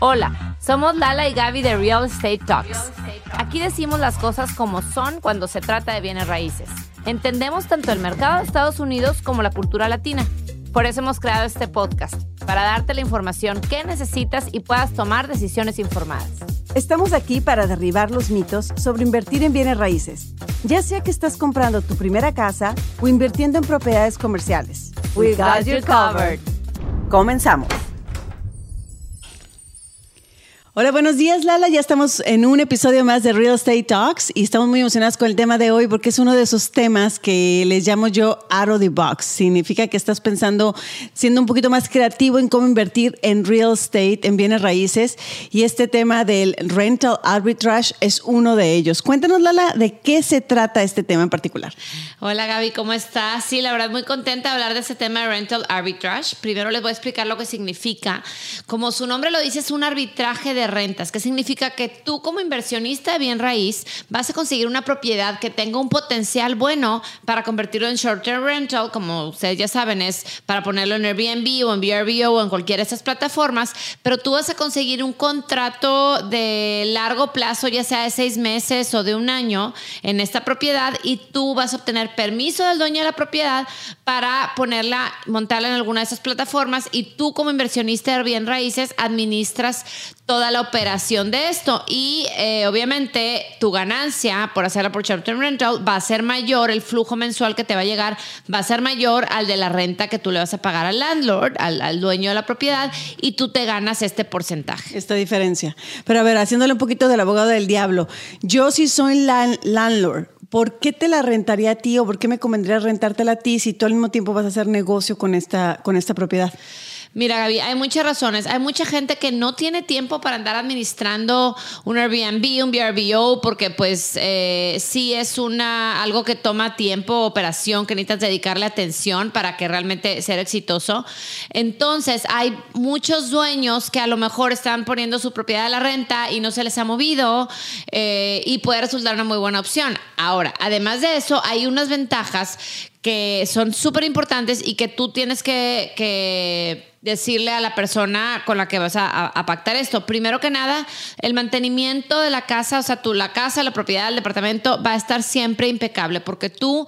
Hola, somos Lala y Gaby de Real Estate Talks. Aquí decimos las cosas como son cuando se trata de bienes raíces. Entendemos tanto el mercado de Estados Unidos como la cultura latina. Por eso hemos creado este podcast, para darte la información que necesitas y puedas tomar decisiones informadas. Estamos aquí para derribar los mitos sobre invertir en bienes raíces, ya sea que estás comprando tu primera casa o invirtiendo en propiedades comerciales. We got you covered. Comenzamos. Hola, buenos días Lala. Ya estamos en un episodio más de Real Estate Talks y estamos muy emocionados con el tema de hoy porque es uno de esos temas que les llamo yo out of the box. Significa que estás pensando, siendo un poquito más creativo en cómo invertir en real estate, en bienes raíces y este tema del rental arbitrage es uno de ellos. Cuéntanos Lala, ¿de qué se trata este tema en particular? Hola Gaby, ¿cómo estás? Sí, la verdad muy contenta de hablar de este tema de rental arbitrage. Primero les voy a explicar lo que significa. Como su nombre lo dice, es un arbitraje de rentas, que significa que tú como inversionista de bien raíz vas a conseguir una propiedad que tenga un potencial bueno para convertirlo en short-term rental, como ustedes ya saben, es para ponerlo en Airbnb o en VRBO o en cualquiera de esas plataformas, pero tú vas a conseguir un contrato de largo plazo, ya sea de seis meses o de un año, en esta propiedad y tú vas a obtener permiso del dueño de la propiedad para ponerla, montarla en alguna de esas plataformas y tú como inversionista de bien raíces administras toda la operación de esto y eh, obviamente tu ganancia por hacerla por short term rental va a ser mayor, el flujo mensual que te va a llegar va a ser mayor al de la renta que tú le vas a pagar al landlord, al, dueño de la propiedad y tú te ganas este porcentaje. Esta diferencia. Pero a ver, haciéndole un poquito del abogado del diablo, yo si soy landlord, ¿por qué te la rentaría a ti o por qué me convendría rentártela a ti si tú al mismo tiempo vas a hacer negocio con esta, con esta propiedad? Mira, Gaby, hay muchas razones. Hay mucha gente que no tiene tiempo para andar administrando un Airbnb, un VRBO, porque pues eh, sí es una, algo que toma tiempo, operación, que necesitas dedicarle atención para que realmente sea exitoso. Entonces, hay muchos dueños que a lo mejor están poniendo su propiedad a la renta y no se les ha movido eh, y puede resultar una muy buena opción. Ahora, además de eso, hay unas ventajas que son súper importantes y que tú tienes que, decirle a la persona con la que vas a, pactar esto. Primero que nada, el mantenimiento de la casa, o sea, tú, la casa, la propiedad, el departamento va a estar siempre impecable porque tú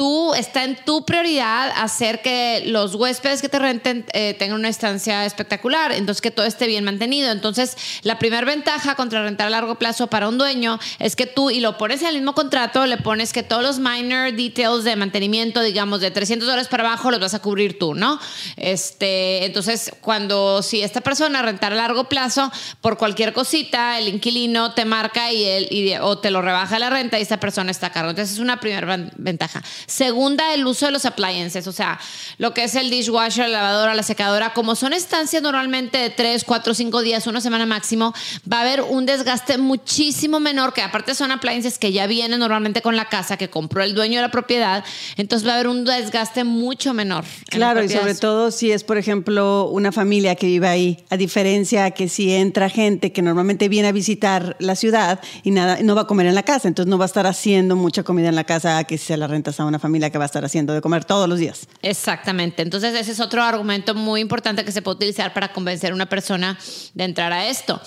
tú está en tu prioridad hacer que los huéspedes que te renten eh, tengan una estancia espectacular, entonces que todo esté bien mantenido. Entonces, la primera ventaja contra rentar a largo plazo para un dueño es que tú, y lo pones en el mismo contrato, le pones que todos los minor details de mantenimiento, digamos, de 300 dólares para abajo, los vas a cubrir tú, ¿no? Este, entonces, cuando si esta persona rentar a largo plazo, por cualquier cosita, el inquilino te marca y, él, o te lo rebaja la renta y esta persona está a cargo. Entonces, es una primera ventaja. Segunda, el uso de los appliances, o sea, lo que es el dishwasher, la lavadora, la secadora, como son estancias normalmente de 3, 4, 5 días, una semana máximo, va a haber un desgaste muchísimo menor, que aparte son appliances que ya vienen normalmente con la casa, que compró el dueño de la propiedad, entonces va a haber un desgaste mucho menor. Claro, y sobre todo si es, por ejemplo, una familia que vive ahí, a diferencia que si entra gente que normalmente viene a visitar la ciudad y nada, no va a comer en la casa, entonces no va a estar haciendo mucha comida en la casa que se la rentas a una familia que va a estar haciendo de comer todos los días. Exactamente. Entonces ese es otro argumento muy importante que se puede utilizar para convencer a una persona de entrar a esto.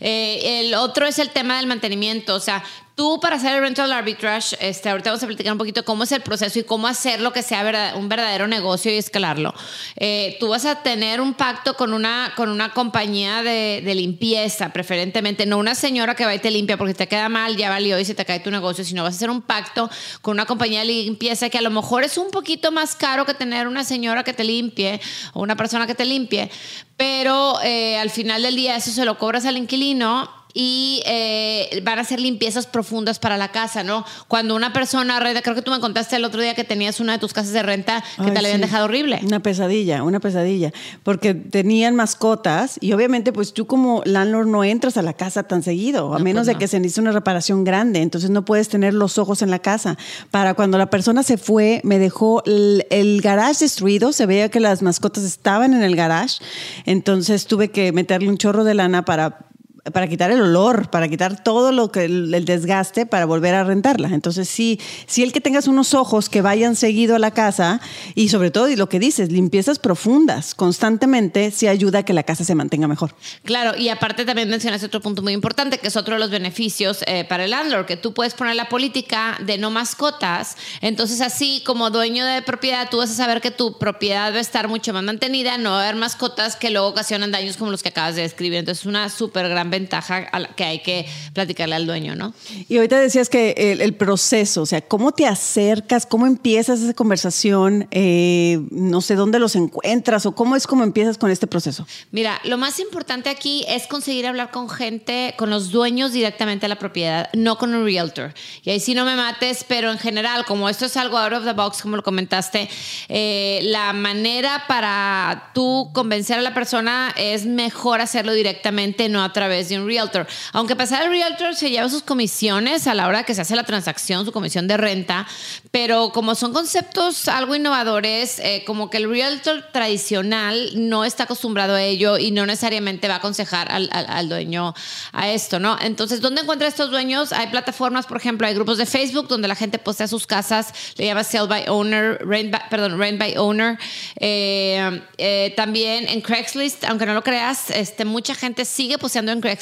Eh, el otro es el tema del mantenimiento. O sea, Tú para hacer el rental arbitrage, este, ahorita vamos a platicar un poquito cómo es el proceso y cómo hacerlo que sea un verdadero negocio y escalarlo. Eh, tú vas a tener un pacto con una, con una compañía de, limpieza, preferentemente, no una señora que va y te limpia porque te queda mal, ya valió y se te cae tu negocio, sino vas a hacer un pacto con una compañía de limpieza que a lo mejor es un poquito más caro que tener una señora que te limpie o una persona que te limpie, pero eh, al final del día eso se lo cobras al inquilino y eh, van a hacer limpiezas profundas para la casa, ¿no? Cuando una persona renta, creo que tú me contaste el otro día que tenías una de tus casas de renta que te la habían dejado horrible. Una pesadilla, una pesadilla, porque tenían mascotas y obviamente pues tú como landlord no entras a la casa tan seguido, a menos pues de que se necesite una reparación grande, entonces no puedes tener los ojos en la casa. Para cuando la persona se fue, me dejó el, el garage destruido, se veía que las mascotas estaban en el garage, entonces tuve que meterle un chorro de lana para para quitar el olor, para quitar todo lo que el, desgaste para volver a rentarla. Entonces, sí, sí el que tengas unos ojos que vayan seguido a la casa y sobre todo, y lo que dices, limpiezas profundas constantemente, sí ayuda a que la casa se mantenga mejor. Claro, y aparte también mencionas otro punto muy importante, que es otro de los beneficios eh, para el landlord, que tú puedes poner la política de no mascotas. Entonces, así como dueño de propiedad, tú vas a saber que tu propiedad va a estar mucho más mantenida, no va a haber mascotas que luego ocasionan daños como los que acabas de describir. Entonces, es una súper gran ventaja que hay que platicarle al dueño, ¿no? Y ahorita decías que el, proceso, o sea, ¿cómo te acercas? ¿Cómo empiezas esa conversación? Eh, no sé, ¿dónde los encuentras? ¿O cómo es como empiezas con este proceso? Mira, lo más importante aquí es conseguir hablar con gente, con los dueños directamente de la propiedad, no con un realtor. Y ahí sí no me mates, pero en general, como esto es algo out of the box, como lo comentaste, eh, la manera para tú convencer a la persona es mejor hacerlo directamente, no a través de un realtor. Aunque pasar el realtor se lleva sus comisiones a la hora que se hace la transacción, su comisión de renta, pero como son conceptos algo innovadores, eh, como que el realtor tradicional no está acostumbrado a ello y no necesariamente va a aconsejar al, al, dueño a esto, ¿no? Entonces, ¿dónde encuentra estos dueños? Hay plataformas, por ejemplo, hay grupos de Facebook donde la gente postea sus casas, le llama Sell by Owner, Rent by, perdón, Rent by Owner. Eh, eh, también en Craigslist, aunque no lo creas, este, mucha gente sigue posteando en Craigslist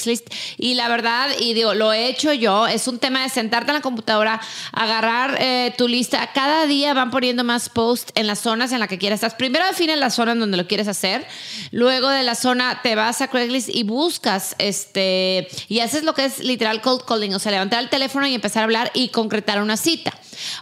y la verdad, y digo, lo he hecho yo, es un tema de sentarte en la computadora, agarrar eh, tu lista. Cada día van poniendo más posts en las zonas en las que quieras. Primero define la zona en donde lo quieres hacer, luego de la zona te vas a Craigslist y buscas este y haces lo que es literal cold calling, o sea, levantar el teléfono y empezar a hablar y concretar una cita.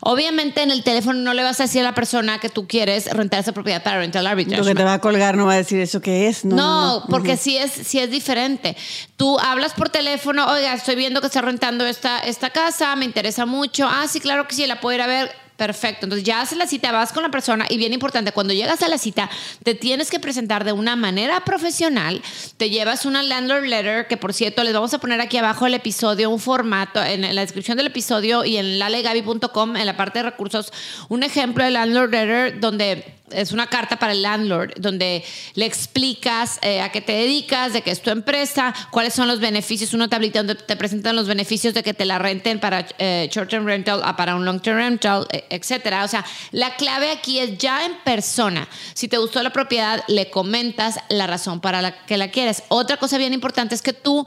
Obviamente en el teléfono no le vas a decir a la persona que tú quieres rentar esa propiedad para rental arbitrage. Lo que te va a colgar no va a decir eso que es. No, no, porque sí, es, sí es diferente. Tú hablas por teléfono, oiga, estoy viendo que está rentando esta, esta casa, me interesa mucho. Ah, sí, claro que sí, la puedo ir a ver Perfecto. Entonces ya haces la cita, vas con la persona y bien importante, cuando llegas a la cita, te tienes que presentar de una manera profesional. Te llevas una landlord letter, que por cierto, les vamos a poner aquí abajo el episodio, un formato, en la descripción del episodio y en lalegaby.com, en la parte de recursos, un ejemplo de landlord letter donde es una carta para el landlord donde le explicas eh, a qué te dedicas, de qué es tu empresa, cuáles son los beneficios, una tablita donde te presentan los beneficios de que te la renten para eh, short-term rental a para un long-term rental, etcétera. O sea, la clave aquí es ya en persona. Si te gustó la propiedad, le comentas la razón para la que la quieres. Otra cosa bien importante es que tú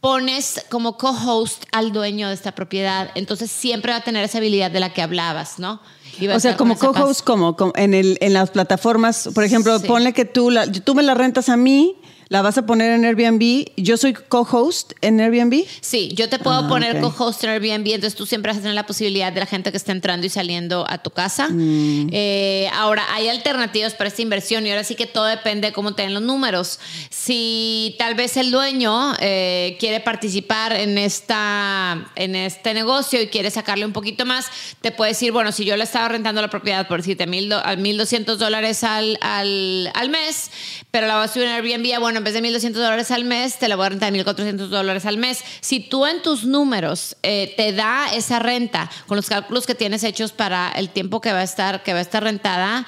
pones como co-host al dueño de esta propiedad, entonces siempre va a tener esa habilidad de la que hablabas, ¿no? O sea, como co-host, como, en, el, en las plataformas, por ejemplo, ponle que tú, la, tú me la rentas a mí ¿La vas a poner en Airbnb? ¿Yo soy co-host en Airbnb? Sí, yo te puedo ah, poner co-host en Airbnb, entonces tú siempre vas a tener la posibilidad de la gente que está entrando y saliendo a tu casa. Mm. Eh, ahora, hay alternativas para esta inversión y ahora sí que todo depende de cómo te den los números. Si tal vez el dueño eh, quiere participar en, esta, en este negocio y quiere sacarle un poquito más, te puede decir, bueno, si yo le estaba rentando la propiedad por decirte mil, 1.200 dólares al, al, al mes, pero la voy a subir en Airbnb, bueno, en vez de 1.200 dólares al mes, te la voy a rentar 1.400 dólares al mes. Si tú en tus números eh, te da esa renta con los cálculos que tienes hechos para el tiempo que va a estar, que va a estar rentada,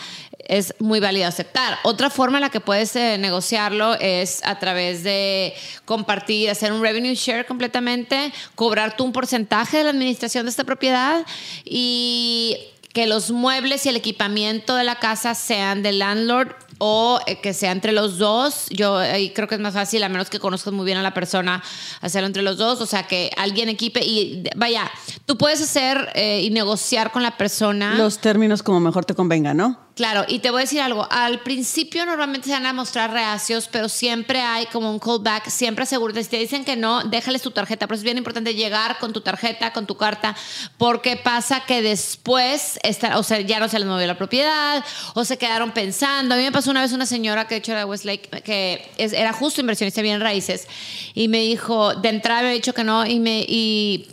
es muy válido aceptar. Otra forma en la que puedes eh, negociarlo es a través de compartir, hacer un revenue share completamente, cobrar tú un porcentaje de la administración de esta propiedad y que los muebles y el equipamiento de la casa sean del landlord o eh, que sea entre los dos. Yo ahí creo que es más fácil, a menos que conozcas muy bien a la persona, hacerlo entre los dos. O sea, que alguien equipe y vaya, tú puedes hacer eh, y negociar con la persona. Los términos como mejor te convenga, ¿no? Claro, y te voy a decir algo. Al principio normalmente se van a mostrar reacios, pero siempre hay como un callback. Siempre asegúrate. Si te dicen que no, déjales tu tarjeta. Pero es bien importante llegar con tu tarjeta, con tu carta, porque pasa que después, está, o sea, ya no se les movió la propiedad, o se quedaron pensando. A mí me pasó una vez una señora que de hecho era Westlake, que era justo inversionista bien raíces, y me dijo, de entrada me había dicho que no, y me. Y,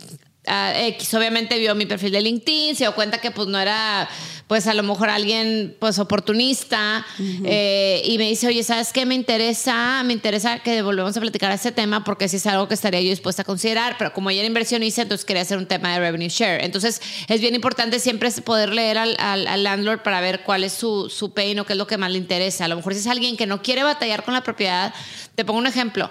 uh, X obviamente vio mi perfil de LinkedIn, se dio cuenta que pues no era pues a lo mejor alguien pues oportunista eh, y me dice, oye, ¿sabes qué? Me interesa, me interesa que volvamos a platicar ese tema porque si es algo que estaría yo dispuesta a considerar, pero como ella era inversionista, entonces quería hacer un tema de revenue share. Entonces es bien importante siempre poder leer al, al, landlord para ver cuál es su, su pain o qué es lo que más le interesa. A lo mejor si es alguien que no quiere batallar con la propiedad, te pongo un ejemplo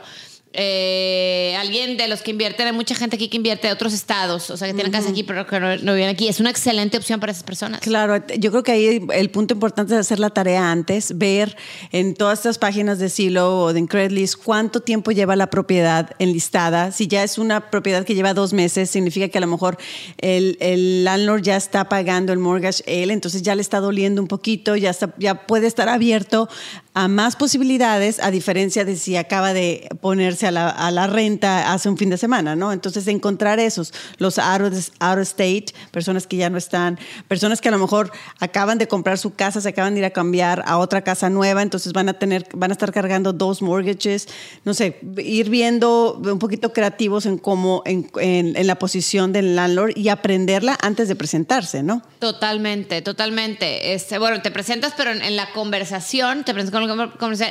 eh, alguien de los que invierten, hay mucha gente aquí que invierte de otros estados, o sea, que tienen casa aquí, pero que no, viven aquí. Es una excelente opción para esas personas. Claro, yo creo que ahí el punto importante es hacer la tarea antes, ver en todas estas páginas de Silo o de Credlist cuánto tiempo lleva la propiedad enlistada. Si ya es una propiedad que lleva dos meses, significa que a lo mejor el, el landlord ya está pagando el mortgage él, entonces ya le está doliendo un poquito, ya, está, ya puede estar abierto a más posibilidades, a diferencia de si acaba de ponerse a la, a la renta hace un fin de semana, ¿no? Entonces, encontrar esos, los out of, state, personas que ya no están, personas que a lo mejor acaban de comprar su casa, se acaban de ir a cambiar a otra casa nueva, entonces van a tener, van a estar cargando dos mortgages, no sé, ir viendo un poquito creativos en cómo, en, en, en la posición del landlord y aprenderla antes de presentarse, ¿no? Totalmente, totalmente. Este, bueno, te presentas, pero en, en la conversación, te presentas con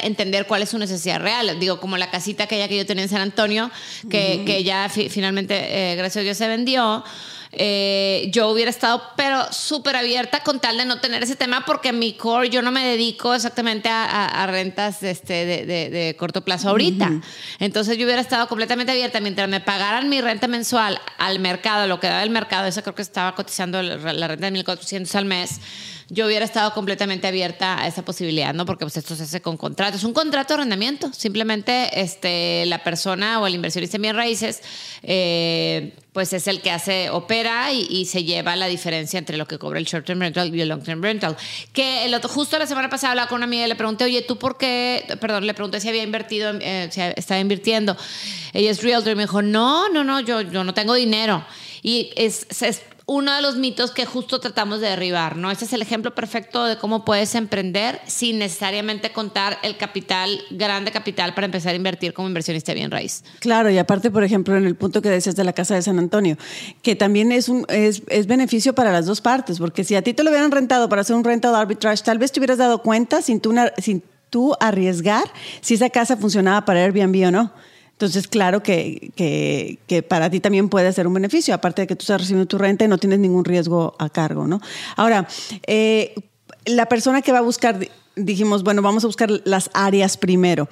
entender cuál es su necesidad real. Digo, como la casita aquella que yo tenía en San Antonio, que, que ya finalmente, eh, gracias a Dios, se vendió. Eh, yo hubiera estado, pero súper abierta con tal de no tener ese tema, porque mi core, yo no me dedico exactamente a, rentas este, de, de, corto plazo ahorita. Entonces yo hubiera estado completamente abierta mientras me pagaran mi renta mensual al mercado, lo que daba el mercado, eso creo que estaba cotizando la renta de 1.400 al mes yo hubiera estado completamente abierta a esa posibilidad, ¿no? Porque pues esto se hace con contrato. Es un contrato de arrendamiento. Simplemente este, la persona o el inversionista en bien raíces, eh, pues es el que hace, opera y, se lleva la diferencia entre lo que cobra el short-term rental y el long-term rental. Que el otro, justo la semana pasada hablaba con una amiga y le pregunté, oye, ¿tú por qué? Perdón, le pregunté si había invertido, eh, si estaba invirtiendo. Ella es realtor y me dijo, no, no, no, yo, yo no tengo dinero. Y es, es uno de los mitos que justo tratamos de derribar, ¿no? Este es el ejemplo perfecto de cómo puedes emprender sin necesariamente contar el capital, grande capital para empezar a invertir como inversionista bien raíz. Claro, y aparte, por ejemplo, en el punto que decías de la Casa de San Antonio, que también es, un, es, es beneficio para las dos partes, porque si a ti te lo hubieran rentado para hacer un rental arbitrage, tal vez te hubieras dado cuenta sin tú, sin tú arriesgar si esa casa funcionaba para Airbnb o no. Entonces, claro que, que, para ti también puede ser un beneficio, aparte de que tú estás recibiendo tu renta y no tienes ningún riesgo a cargo, ¿no? Ahora, eh, la persona que va a buscar, dijimos, bueno, vamos a buscar las áreas primero.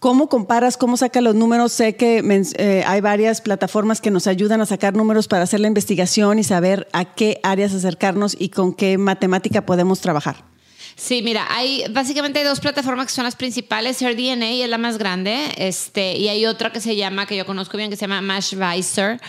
¿Cómo comparas, cómo saca los números? Sé que eh, hay varias plataformas que nos ayudan a sacar números para hacer la investigación y saber a qué áreas acercarnos y con qué matemática podemos trabajar. Sí, mira, hay básicamente dos plataformas que son las principales. AirDNA es la más grande, este, y hay otra que se llama, que yo conozco bien, que se llama Mashvisor.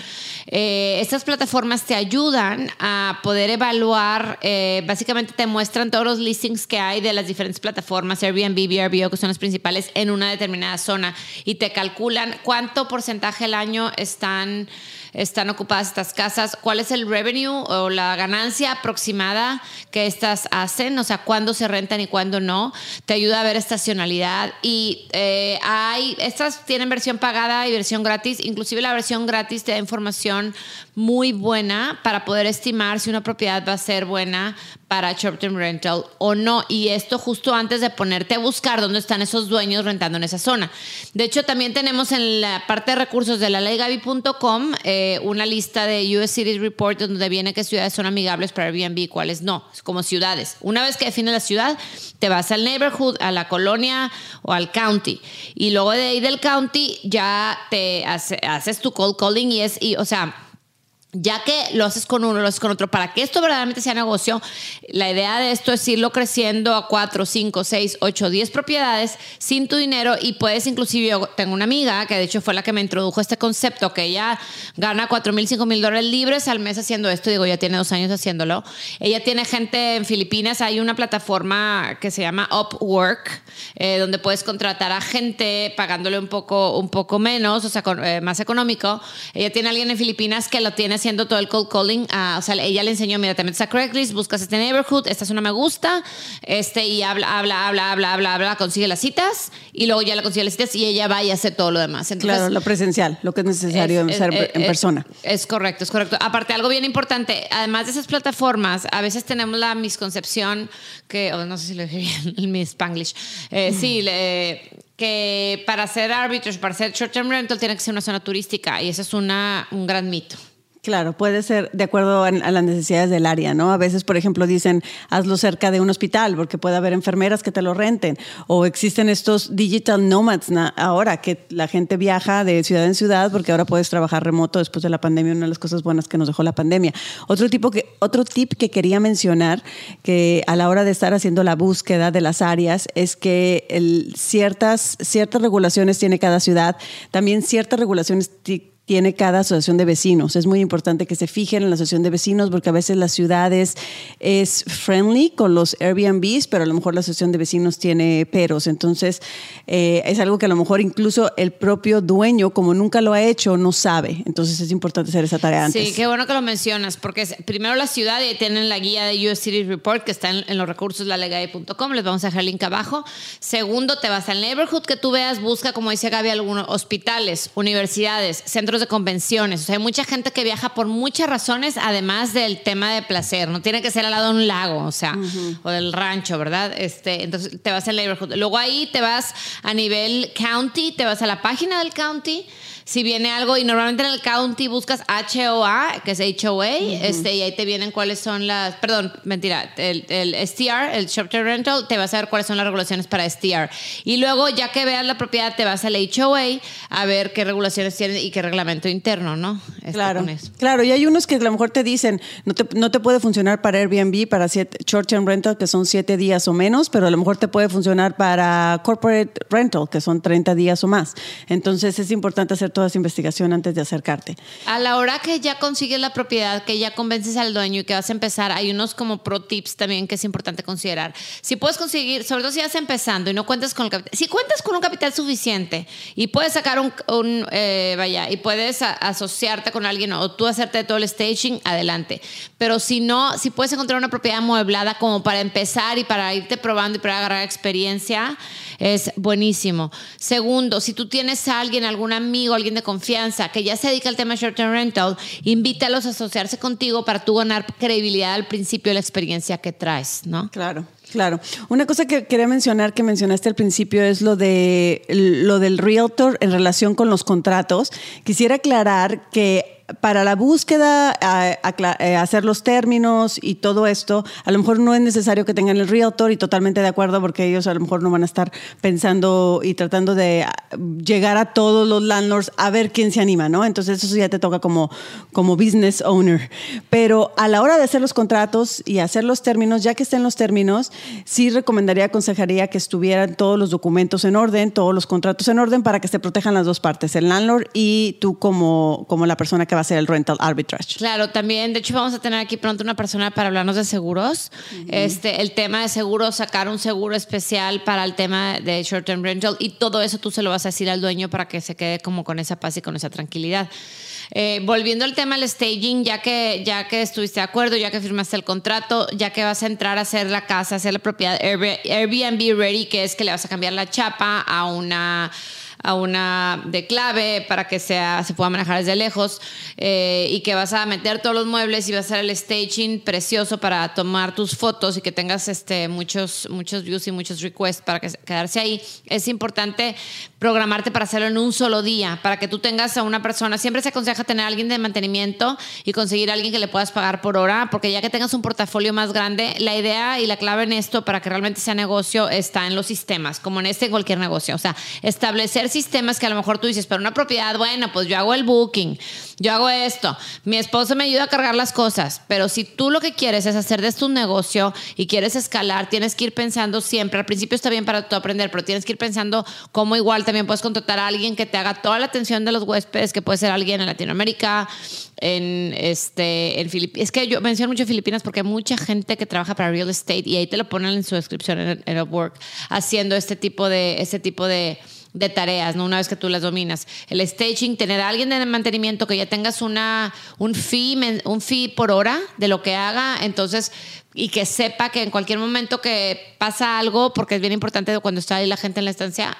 Eh, estas plataformas te ayudan a poder evaluar, eh, básicamente te muestran todos los listings que hay de las diferentes plataformas, Airbnb, VRBO, que son las principales, en una determinada zona, y te calculan cuánto porcentaje al año están están ocupadas estas casas, cuál es el revenue o la ganancia aproximada que estas hacen, o sea, cuándo se rentan y cuándo no. Te ayuda a ver estacionalidad y eh, hay, estas tienen versión pagada y versión gratis, inclusive la versión gratis te da información muy buena para poder estimar si una propiedad va a ser buena para short-term rental o no. Y esto justo antes de ponerte a buscar dónde están esos dueños rentando en esa zona. De hecho, también tenemos en la parte de recursos de la leygavi.com eh, una lista de US Cities Report donde viene qué ciudades son amigables para Airbnb y cuáles no, como ciudades. Una vez que defines la ciudad, te vas al neighborhood, a la colonia o al county. Y luego de ahí del county ya te haces tu cold calling y es, y, o sea, ya que lo haces con uno, lo haces con otro, para que esto verdaderamente sea negocio, la idea de esto es irlo creciendo a 4, 5, 6, 8, 10 propiedades sin tu dinero y puedes inclusive, yo tengo una amiga que de hecho fue la que me introdujo este concepto, que ella gana 4 mil, 5 mil dólares libres al mes haciendo esto, digo, ya tiene dos años haciéndolo. Ella tiene gente en Filipinas, hay una plataforma que se llama Upwork, eh, donde puedes contratar a gente pagándole un poco, un poco menos, o sea, eh, más económico. Ella tiene alguien en Filipinas que lo tiene haciendo todo el cold calling. o sea, ella le enseñó, mira, te metes a Craigslist, buscas este neighborhood, esta es una me gusta, este, y habla, habla, habla, habla, habla, habla, consigue las citas, y luego ya la consigue las citas y ella va y hace todo lo demás. Entonces, claro, lo presencial, lo que es necesario en, ser en persona. Es correcto, es correcto. Aparte, algo bien importante, además de esas plataformas, a veces tenemos la misconcepción que, no sé si lo dije bien, el mi Spanglish, eh, sí, que para hacer arbitrage, para hacer short-term rental, tiene que ser una zona turística, y eso es una, un gran mito. Claro, puede ser de acuerdo a, las necesidades del área, ¿no? A veces, por ejemplo, dicen hazlo cerca de un hospital porque puede haber enfermeras que te lo renten. O existen estos digital nomads ahora que la gente viaja de ciudad en ciudad porque ahora puedes trabajar remoto después de la pandemia, una de las cosas buenas que nos dejó la pandemia. Otro, tipo que, otro tip que quería mencionar que a la hora de estar haciendo la búsqueda de las áreas es que ciertas, ciertas regulaciones tiene cada ciudad, también ciertas regulaciones tiene cada asociación de vecinos. Es muy importante que se fijen en la asociación de vecinos porque a veces las ciudades es friendly con los Airbnbs, pero a lo mejor la asociación de vecinos tiene peros. Entonces, eh, es algo que a lo mejor incluso el propio dueño, como nunca lo ha hecho, no sabe. Entonces, es importante hacer esa tarea antes. Sí, qué bueno que lo mencionas, porque primero la ciudad y tienen la guía de US City Report que está en, los recursos lalegay.com. Les vamos a dejar el link abajo. Segundo, te vas al neighborhood que tú veas, busca, como dice Gaby, algunos hospitales, universidades, centros de convenciones. O sea, hay mucha gente que viaja por muchas razones, además del tema de placer. No tiene que ser al lado de un lago, o sea, o del rancho, ¿verdad? Este, entonces te vas al neighborhood. Luego ahí te vas a nivel county, te vas a la página del county si viene algo, y normalmente en el county buscas HOA, que es HOA, este, y ahí te vienen cuáles son las, perdón, mentira, el, el STR, el Short Term Rental, te vas a ver cuáles son las regulaciones para STR. Y luego, ya que veas la propiedad, te vas al HOA a ver qué regulaciones tiene y qué reglamento interno, ¿no? Este, claro, claro, y hay unos que a lo mejor te dicen, no te, no te puede funcionar para Airbnb, para siete, Short Term Rental, que son siete días o menos, pero a lo mejor te puede funcionar para Corporate Rental, que son 30 días o más. Entonces es importante hacer toda esa investigación antes de acercarte. A la hora que ya consigues la propiedad, que ya convences al dueño y que vas a empezar, hay unos como pro tips también que es importante considerar. Si puedes conseguir, sobre todo si vas empezando y no cuentas con el capital, si cuentas con un capital suficiente y puedes sacar un, eh, vaya, y puedes asociarte con alguien o tú hacerte todo el staging, adelante. Pero si no, si puedes encontrar una propiedad amueblada como para empezar y para irte probando y para agarrar experiencia, es buenísimo. Segundo, si tú tienes a alguien, algún amigo, alguien de confianza que ya se dedica al tema short term rental, invítalos a asociarse contigo para tú ganar credibilidad al principio de la experiencia que traes, ¿no? Claro. Claro. Una cosa que quería mencionar que mencionaste al principio es lo de lo del realtor en relación con los contratos. Quisiera aclarar que para la búsqueda, eh, hacer los términos y todo esto, a lo mejor no es necesario que tengan el realtor y totalmente de acuerdo porque ellos a lo mejor no van a estar pensando y tratando de ah, llegar a todos los landlords a ver quién se anima, ¿no? Entonces eso ya te toca como, como business owner. Pero a la hora de hacer los contratos y hacer los términos, ya que estén los términos, sí recomendaría, aconsejaría que estuvieran todos los documentos en orden, todos los contratos en orden para que se protejan las dos partes, el landlord y tú como, como la persona que va a ser el rental arbitrage. Claro, también, de hecho vamos a tener aquí pronto una persona para hablarnos de seguros. este, el tema de seguros, sacar un seguro especial para el tema de short term rental y todo eso tú se lo vas a decir al dueño para que se quede como con esa paz y con esa tranquilidad. Eh, volviendo al tema del staging, ya que, ya que estuviste de acuerdo, ya que firmaste el contrato, ya que vas a entrar a hacer la casa, hacer la propiedad Airbnb ready, que es que le vas a cambiar la chapa a una a una de clave para que sea, se pueda manejar desde lejos eh, y que vas a meter todos los muebles y vas a hacer el staging precioso para tomar tus fotos y que tengas este, muchos, muchos views y muchos requests para que, quedarse ahí. Es importante programarte para hacerlo en un solo día, para que tú tengas a una persona. Siempre se aconseja tener a alguien de mantenimiento y conseguir a alguien que le puedas pagar por hora, porque ya que tengas un portafolio más grande, la idea y la clave en esto para que realmente sea negocio está en los sistemas, como en este en cualquier negocio. O sea, establecer sistemas que a lo mejor tú dices, pero una propiedad, bueno, pues yo hago el booking, yo hago esto, mi esposo me ayuda a cargar las cosas, pero si tú lo que quieres es hacer de esto un negocio y quieres escalar, tienes que ir pensando siempre, al principio está bien para tú aprender, pero tienes que ir pensando cómo igual también puedes contratar a alguien que te haga toda la atención de los huéspedes, que puede ser alguien en Latinoamérica, en este en Filipinas. Es que yo menciono mucho Filipinas porque hay mucha gente que trabaja para real estate y ahí te lo ponen en su descripción en Upwork haciendo este tipo de este tipo de de tareas, ¿no? Una vez que tú las dominas. El staging, tener a alguien de mantenimiento que ya tengas una, un, fee, un fee por hora de lo que haga, entonces, y que sepa que en cualquier momento que pasa algo, porque es bien importante cuando está ahí la gente en la estancia,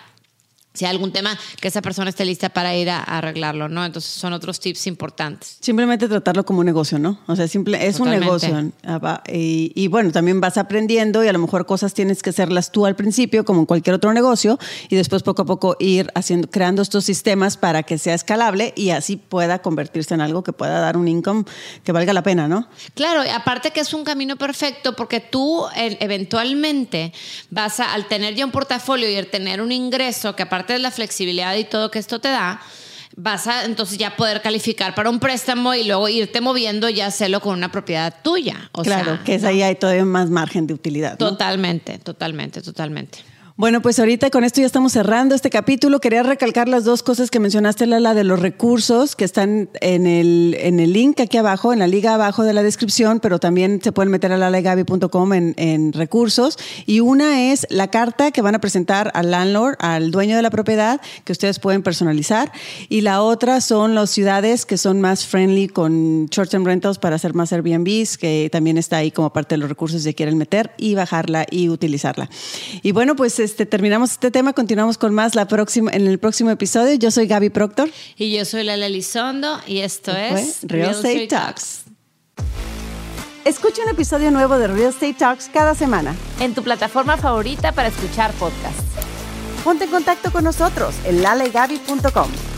si hay algún tema que esa persona esté lista para ir a, arreglarlo, ¿no? Entonces son otros tips importantes. Simplemente tratarlo como un negocio, ¿no? O sea, simple, es un negocio. Ah, y, y, bueno, también vas aprendiendo y a lo mejor cosas tienes que hacerlas tú al principio, como en cualquier otro negocio, y después poco a poco ir haciendo, creando estos sistemas para que sea escalable y así pueda convertirse en algo que pueda dar un income que valga la pena, ¿no? Claro, aparte que es un camino perfecto porque tú eventualmente vas a, al tener ya un portafolio y al tener un ingreso que aparte de la flexibilidad y todo que esto te da, vas a entonces ya poder calificar para un préstamo y luego irte moviendo y hacerlo con una propiedad tuya. claro, que es ahí hay todavía más margen de utilidad. Totalmente, totalmente, totalmente. Bueno, pues ahorita con esto ya estamos cerrando este capítulo. Quería recalcar las dos cosas que mencionaste, Lala, de los recursos que están en el, en el link aquí abajo, en la liga abajo de la descripción, pero también se pueden meter a lalegabi.com en, en recursos. Y una es la carta que van a presentar al landlord, al dueño de la propiedad, que ustedes pueden personalizar. Y la otra son las ciudades que son más friendly con short-term rentals para hacer más Airbnbs, que también está ahí como parte de los recursos que quieren meter y bajarla y utilizarla. Y bueno, pues este, terminamos este tema, continuamos con más la próxima, en el próximo episodio. Yo soy Gaby Proctor. Y yo soy Lala Elizondo y esto es Real, Estate, Talks. Escucha un episodio nuevo de Real Estate Talks cada semana. En tu plataforma favorita para escuchar podcasts. Ponte en contacto con nosotros en lalegaby.com.